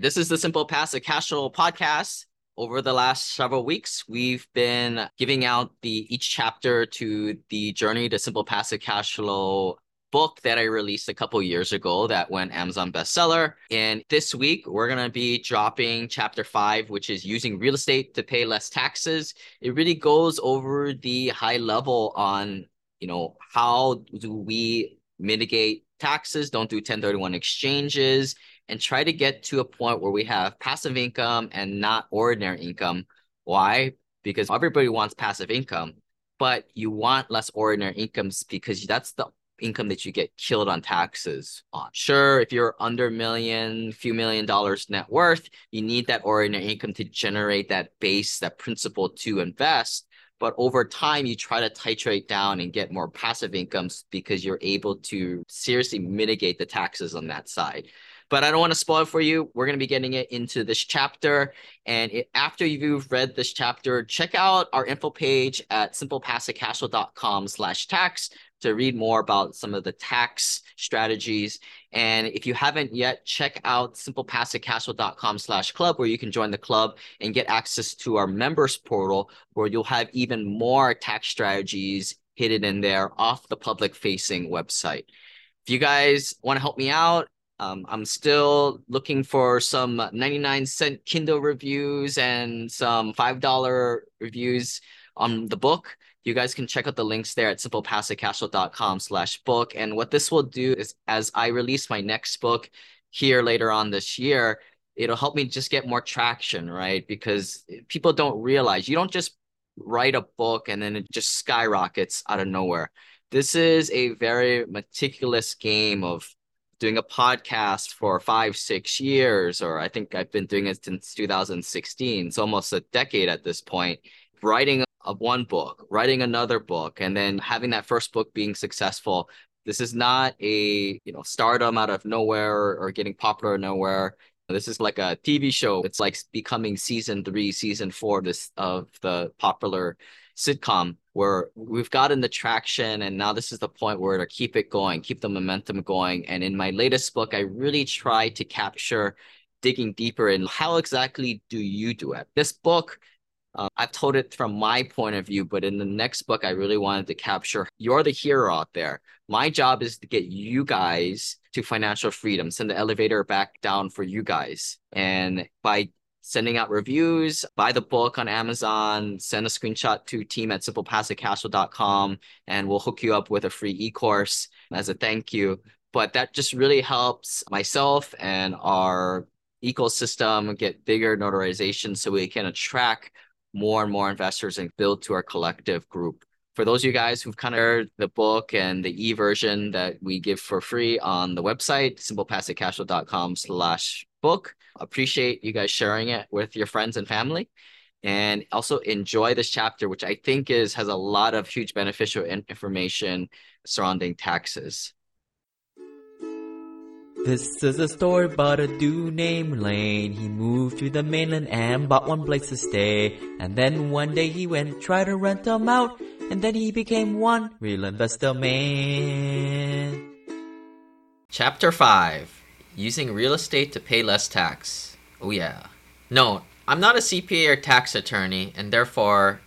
This is the Simple Passive Cash Flow podcast. Over the last several weeks, we've been giving out the each chapter to the Journey to Simple Passive Cash Flow book that I released a couple years ago that went Amazon bestseller. And this week, we're going to be dropping chapter five, which is using real estate to pay less taxes. It really goes over the high level on, you know, how do we mitigate taxes, don't do 1031 exchanges, and try to get to a point where we have passive income and not ordinary income. Why? Because everybody wants passive income, but you want less ordinary incomes because that's the income that you get killed on taxes on. Sure, if you're under million, few million dollars net worth, you need that ordinary income to generate that base, that principal to invest. But over time, you try to titrate down and get more passive incomes because you're able to seriously mitigate the taxes on that side but I don't want to spoil for you. We're going to be getting it into this chapter. And it, after you've read this chapter, check out our info page at simplepassivecashflow.com slash tax to read more about some of the tax strategies. And if you haven't yet, check out simplepassivecashflow.com slash club where you can join the club and get access to our members portal where you'll have even more tax strategies hidden in there off the public facing website. If you guys want to help me out, um, I'm still looking for some 99 cent Kindle reviews and some $5 reviews on the book. You guys can check out the links there at simplepassivecashflow.com slash book. And what this will do is as I release my next book here later on this year, it'll help me just get more traction, right? Because people don't realize you don't just write a book and then it just skyrockets out of nowhere. This is a very meticulous game of doing a podcast for five, six years, or I think I've been doing it since 2016. It's almost a decade at this point. Writing a one book, writing another book, and then having that first book being successful. This is not a you know stardom out of nowhere or, getting popular nowhere. This is like a TV show. It's like becoming season three, season four this of the popular sitcom where we've gotten the traction and now this is the point where to keep it going, keep the momentum going. And in my latest book, I really try to capture digging deeper in how exactly do you do it. This book, uh, I've told it from my point of view, but in the next book, I really wanted to capture you're the hero out there. My job is to get you guys to financial freedom, send the elevator back down for you guys. And by sending out reviews, buy the book on Amazon, send a screenshot to team at simplepassivecashflow.com, and we'll hook you up with a free e-course as a thank you. But that just really helps myself and our ecosystem get bigger notarization so we can attract more and more investors and build to our collective group. For those of you guys who've kind of heard the book and the e-version that we give for free on the website, simplepassivecashflow.com slash book. Appreciate you guys sharing it with your friends and family. And also enjoy this chapter, which I think is has a lot of huge beneficial information surrounding taxes. This is a story about a dude named Lane. He moved to the mainland and bought one place to stay. And then one day he went try to rent them out. And then he became one real investor man. Chapter 5 Using real estate to pay less tax. Oh, yeah. No, I'm not a CPA or tax attorney, and therefore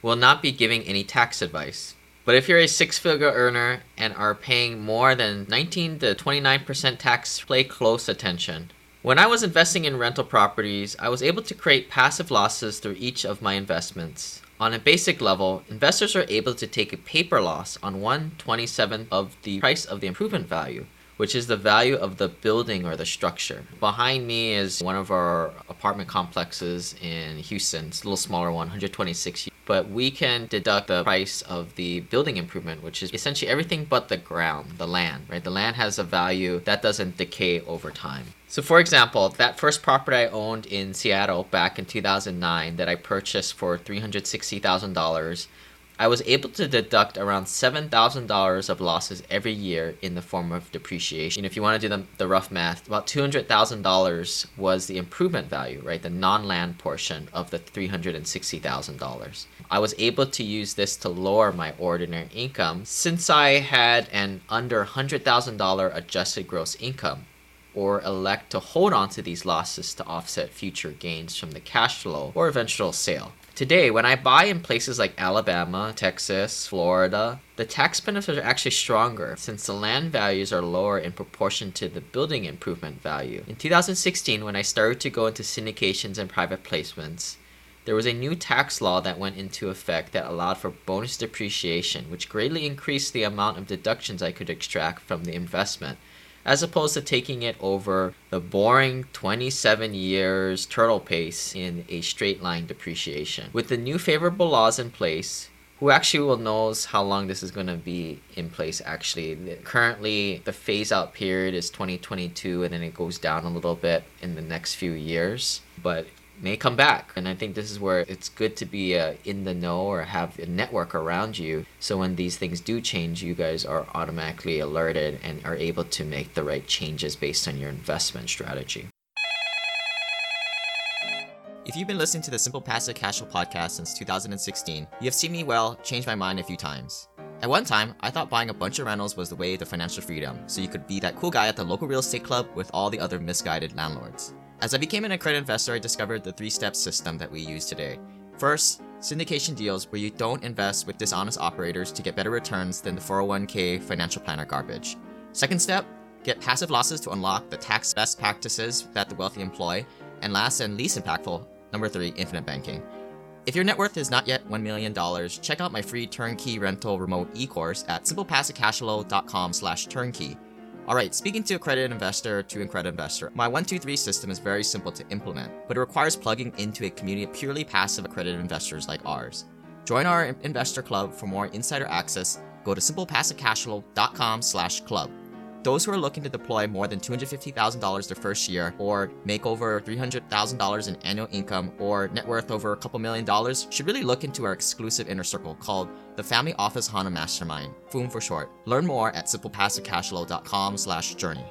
will not be giving any tax advice. But if you're a six figure earner and are paying more than 19 to 29% tax, pay close attention. When I was investing in rental properties, I was able to create passive losses through each of my investments. On a basic level, investors are able to take a paper loss on 1 27th of the price of the improvement value which is the value of the building or the structure. Behind me is one of our apartment complexes in Houston. It's a little smaller one, 126 but we can deduct the price of the building improvement, which is essentially everything but the ground, the land, right? The land has a value that doesn't decay over time. So, for example, that first property I owned in Seattle back in 2009 that I purchased for $360,000 I was able to deduct around $7,000 of losses every year in the form of depreciation. If you want to do the, the rough math, about $200,000 was the improvement value, right? The non land portion of the $360,000. I was able to use this to lower my ordinary income since I had an under $100,000 adjusted gross income or elect to hold on to these losses to offset future gains from the cash flow or eventual sale. Today, when I buy in places like Alabama, Texas, Florida, the tax benefits are actually stronger since the land values are lower in proportion to the building improvement value. In 2016, when I started to go into syndications and private placements, there was a new tax law that went into effect that allowed for bonus depreciation, which greatly increased the amount of deductions I could extract from the investment as opposed to taking it over the boring 27 years turtle pace in a straight line depreciation. With the new favorable laws in place, who actually will knows how long this is going to be in place actually currently the phase out period is 2022 and then it goes down a little bit in the next few years but may come back. And I think this is where it's good to be uh, in the know or have a network around you. So when these things do change, you guys are automatically alerted and are able to make the right changes based on your investment strategy. If you've been listening to the Simple Passive Cash Flow podcast since 2016, you have seen me well change my mind a few times. At one time, I thought buying a bunch of rentals was the way to financial freedom, so you could be that cool guy at the local real estate club with all the other misguided landlords. As I became an accredited investor, I discovered the three step system that we use today. First, syndication deals where you don't invest with dishonest operators to get better returns than the 401k financial planner garbage. Second step, get passive losses to unlock the tax best practices that the wealthy employ. And last and least impactful, number three, infinite banking. If your net worth is not yet $1 million, check out my free turnkey rental remote e-course at simplepassivecashflow.com slash turnkey. All right, speaking to accredited investor to accredited investor, my 123 system is very simple to implement, but it requires plugging into a community of purely passive accredited investors like ours. Join our investor club for more insider access. Go to simplepassivecashflow.com slash club. Those who are looking to deploy more than $250,000 their first year, or make over $300,000 in annual income, or net worth over a couple million dollars, should really look into our exclusive inner circle called the Family Office Ohana Mastermind, FOOM for short. Learn more at simplepassivecashflow.com slash journey.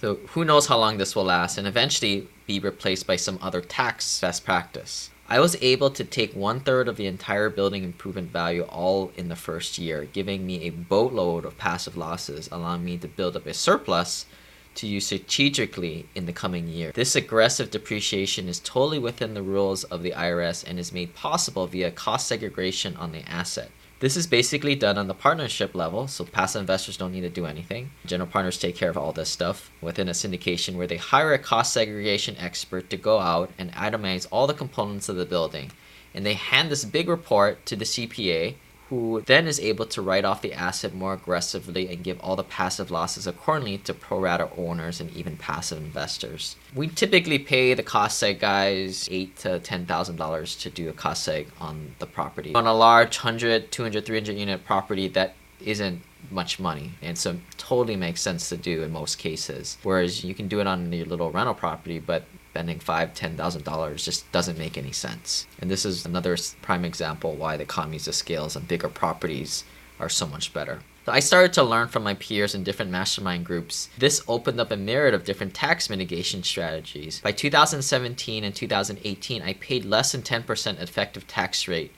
So who knows how long this will last and eventually be replaced by some other tax best practice. I was able to take one third of the entire building improvement value all in the first year, giving me a boatload of passive losses, allowing me to build up a surplus to use strategically in the coming year. This aggressive depreciation is totally within the rules of the IRS and is made possible via cost segregation on the asset. This is basically done on the partnership level, so passive investors don't need to do anything. General partners take care of all this stuff within a syndication where they hire a cost segregation expert to go out and itemize all the components of the building. And they hand this big report to the CPA who then is able to write off the asset more aggressively and give all the passive losses accordingly to pro rata owners and even passive investors. We typically pay the cost seg guys eight to ten thousand dollars to do a cost seg on the property. On a large 100, 200, 300 unit property, that isn't much money and so totally makes sense to do in most cases whereas you can do it on your little rental property but spending five, ten thousand dollars just doesn't make any sense. And this is another prime example why the economies of scales and bigger properties are so much better. So I started to learn from my peers in different mastermind groups. This opened up a myriad of different tax mitigation strategies. By 2017 and 2018, I paid less than 10% effective tax rate.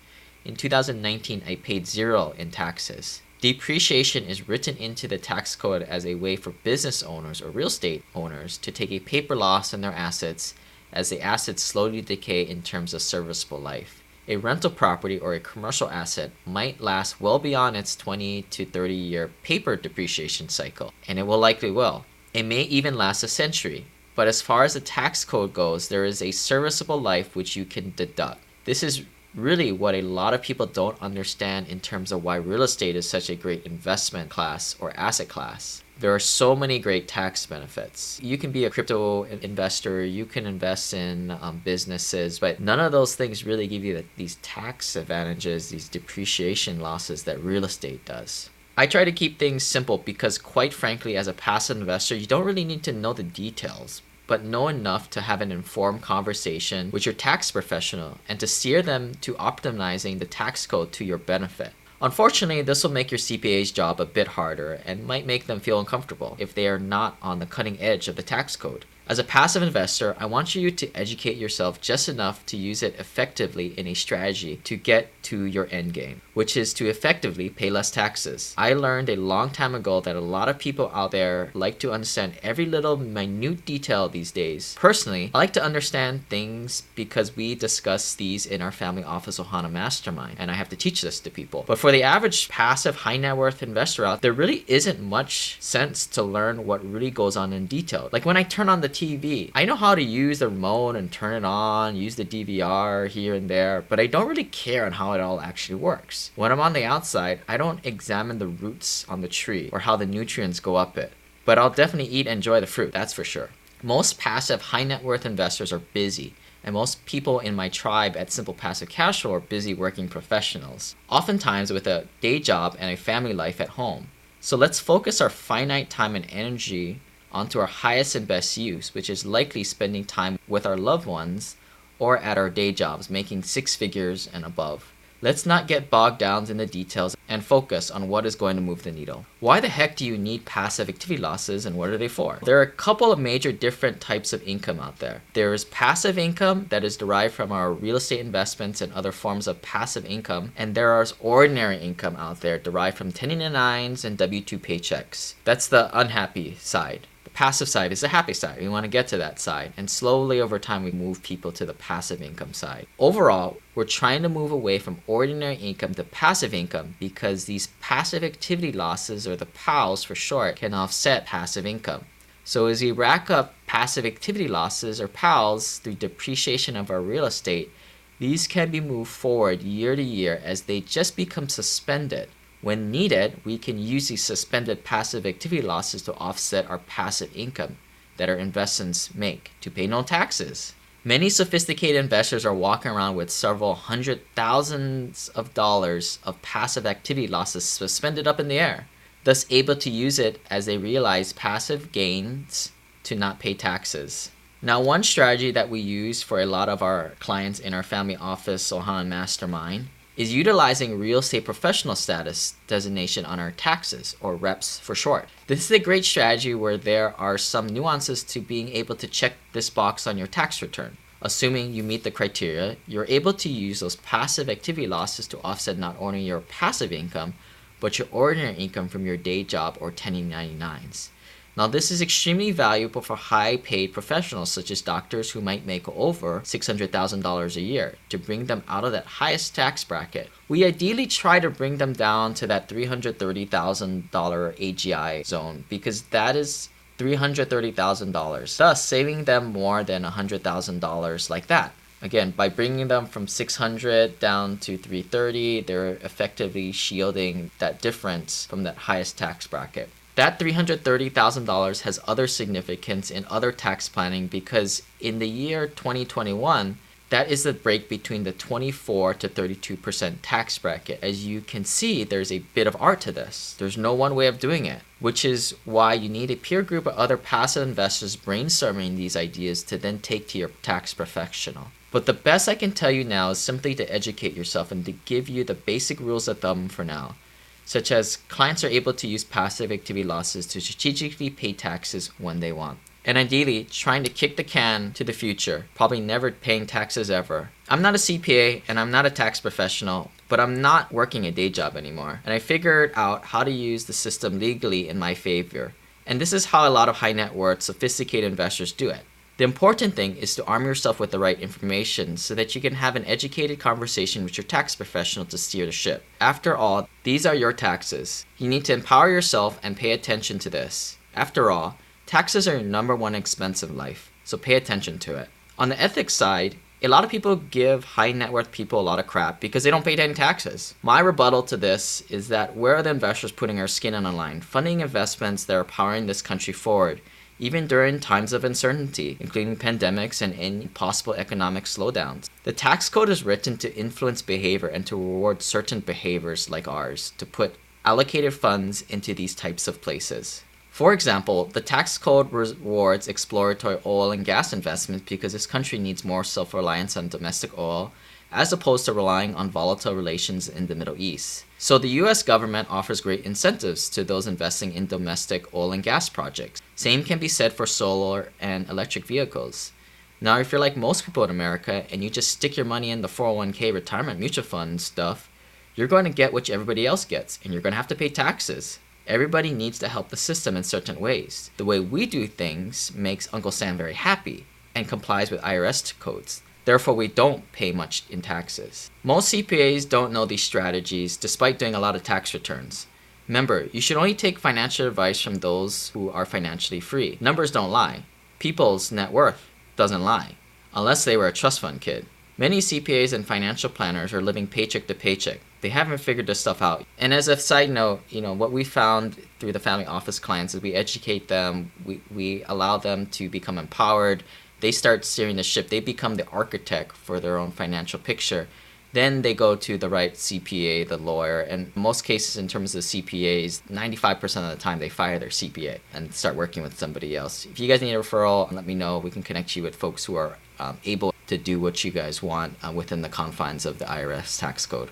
In 2019, I paid zero in taxes. Depreciation is written into the tax code as a way for business owners or real estate owners to take a paper loss on their assets as the assets slowly decay in terms of serviceable life. A rental property or a commercial asset might last well beyond its 20 to 30 year paper depreciation cycle, and it will likely will. It may even last a century, but as far as the tax code goes, there is a serviceable life which you can deduct. This is really what a lot of people don't understand in terms of why real estate is such a great investment class or asset class. There are so many great tax benefits. You can be a crypto investor, you can invest in um, businesses, but none of those things really give you the, these tax advantages, these depreciation losses that real estate does. I try to keep things simple because, quite frankly, as a passive investor, you don't really need to know the details but know enough to have an informed conversation with your tax professional and to steer them to optimizing the tax code to your benefit. Unfortunately, this will make your CPA's job a bit harder and might make them feel uncomfortable if they are not on the cutting edge of the tax code. As a passive investor, I want you to educate yourself just enough to use it effectively in a strategy to get to your end game, which is to effectively pay less taxes. I learned a long time ago that a lot of people out there like to understand every little minute detail these days. Personally, I like to understand things because we discuss these in our family office Ohana Mastermind, and I have to teach this to people. But for the average passive high net worth investor out, there really isn't much sense to learn what really goes on in detail. Like when I turn on the TV. I know how to use the remote and turn it on, use the DVR here and there, but I don't really care on how it all actually works. When I'm on the outside, I don't examine the roots on the tree or how the nutrients go up it. But I'll definitely eat and enjoy the fruit, that's for sure. Most passive high net worth investors are busy, and most people in my tribe at Simple Passive Cash Flow are busy working professionals, oftentimes with a day job and a family life at home. So let's focus our finite time and energy onto our highest and best use, which is likely spending time with our loved ones or at our day jobs, making six figures and above. Let's not get bogged down in the details and focus on what is going to move the needle. Why the heck do you need passive activity losses and what are they for? There are a couple of major different types of income out there. There is passive income that is derived from our real estate investments and other forms of passive income, and there is ordinary income out there derived from 1099s and W 2 paychecks. That's the unhappy side passive side is the happy side. We want to get to that side. And slowly over time, we move people to the passive income side. Overall, we're trying to move away from ordinary income to passive income because these passive activity losses, or the PALs for short, can offset passive income. So as we rack up passive activity losses, or PALs, through depreciation of our real estate, these can be moved forward year to year as they just become suspended when needed, we can use these suspended passive activity losses to offset our passive income that our investments make to pay no taxes. Many sophisticated investors are walking around with several hundred thousands of dollars of passive activity losses suspended up in the air, thus able to use it as they realize passive gains to not pay taxes. Now, one strategy that we use for a lot of our clients in our family office Ohana Mastermind is utilizing real estate professional status designation on our taxes, or REPS for short. This is a great strategy where there are some nuances to being able to check this box on your tax return. Assuming you meet the criteria, you're able to use those passive activity losses to offset not only your passive income, but your ordinary income from your day job or 1099s. Now, this is extremely valuable for high paid professionals such as doctors who might make over $600,000 a year to bring them out of that highest tax bracket. We ideally try to bring them down to that $330,000 AGI zone because that is $330,000, thus saving them more than $100,000 like that. Again, by bringing them from 600 down to 330, they're effectively shielding that difference from that highest tax bracket. That $330,000 has other significance in other tax planning because in the year 2021, that is the break between the 24 to 32% tax bracket. As you can see, there's a bit of art to this. There's no one way of doing it, which is why you need a peer group of other passive investors brainstorming these ideas to then take to your tax professional. But the best I can tell you now is simply to educate yourself and to give you the basic rules of thumb for now such as clients are able to use passive activity losses to strategically pay taxes when they want. And ideally, trying to kick the can to the future, probably never paying taxes ever. I'm not a CPA and I'm not a tax professional, but I'm not working a day job anymore. And I figured out how to use the system legally in my favor. And this is how a lot of high net worth, sophisticated investors do it. The important thing is to arm yourself with the right information so that you can have an educated conversation with your tax professional to steer the ship. After all, these are your taxes. You need to empower yourself and pay attention to this. After all, taxes are your number one expense in life, so pay attention to it. On the ethics side, a lot of people give high net worth people a lot of crap because they don't pay any taxes. My rebuttal to this is that where are the investors putting our skin on the line, funding investments that are powering this country forward? Even during times of uncertainty, including pandemics and any possible economic slowdowns. The tax code is written to influence behavior and to reward certain behaviors like ours, to put allocated funds into these types of places. For example, the tax code rewards exploratory oil and gas investments because this country needs more self reliance on domestic oil as opposed to relying on volatile relations in the Middle East. So the US government offers great incentives to those investing in domestic oil and gas projects. Same can be said for solar and electric vehicles. Now, if you're like most people in America and you just stick your money in the 401k retirement mutual fund stuff, you're going to get what everybody else gets, and you're going to have to pay taxes. Everybody needs to help the system in certain ways. The way we do things makes Uncle Sam very happy and complies with IRS codes. Therefore, we don't pay much in taxes. Most CPAs don't know these strategies despite doing a lot of tax returns. Remember, you should only take financial advice from those who are financially free. Numbers don't lie. People's net worth doesn't lie, unless they were a trust fund kid. Many CPAs and financial planners are living paycheck to paycheck. They haven't figured this stuff out. And as a side note, you know, what we found through the family office clients is we educate them, we, we allow them to become empowered, they start steering the ship. They become the architect for their own financial picture. Then they go to the right CPA, the lawyer, and most cases, in terms of CPAs, 95% of the time they fire their CPA and start working with somebody else. If you guys need a referral, let me know. We can connect you with folks who are um, able to do what you guys want uh, within the confines of the IRS tax code.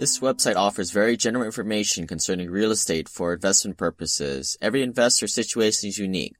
This website offers very general information concerning real estate for investment purposes. Every investor situation is unique.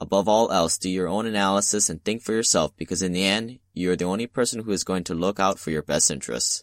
Above all else, do your own analysis and think for yourself because in the end, you are the only person who is going to look out for your best interests.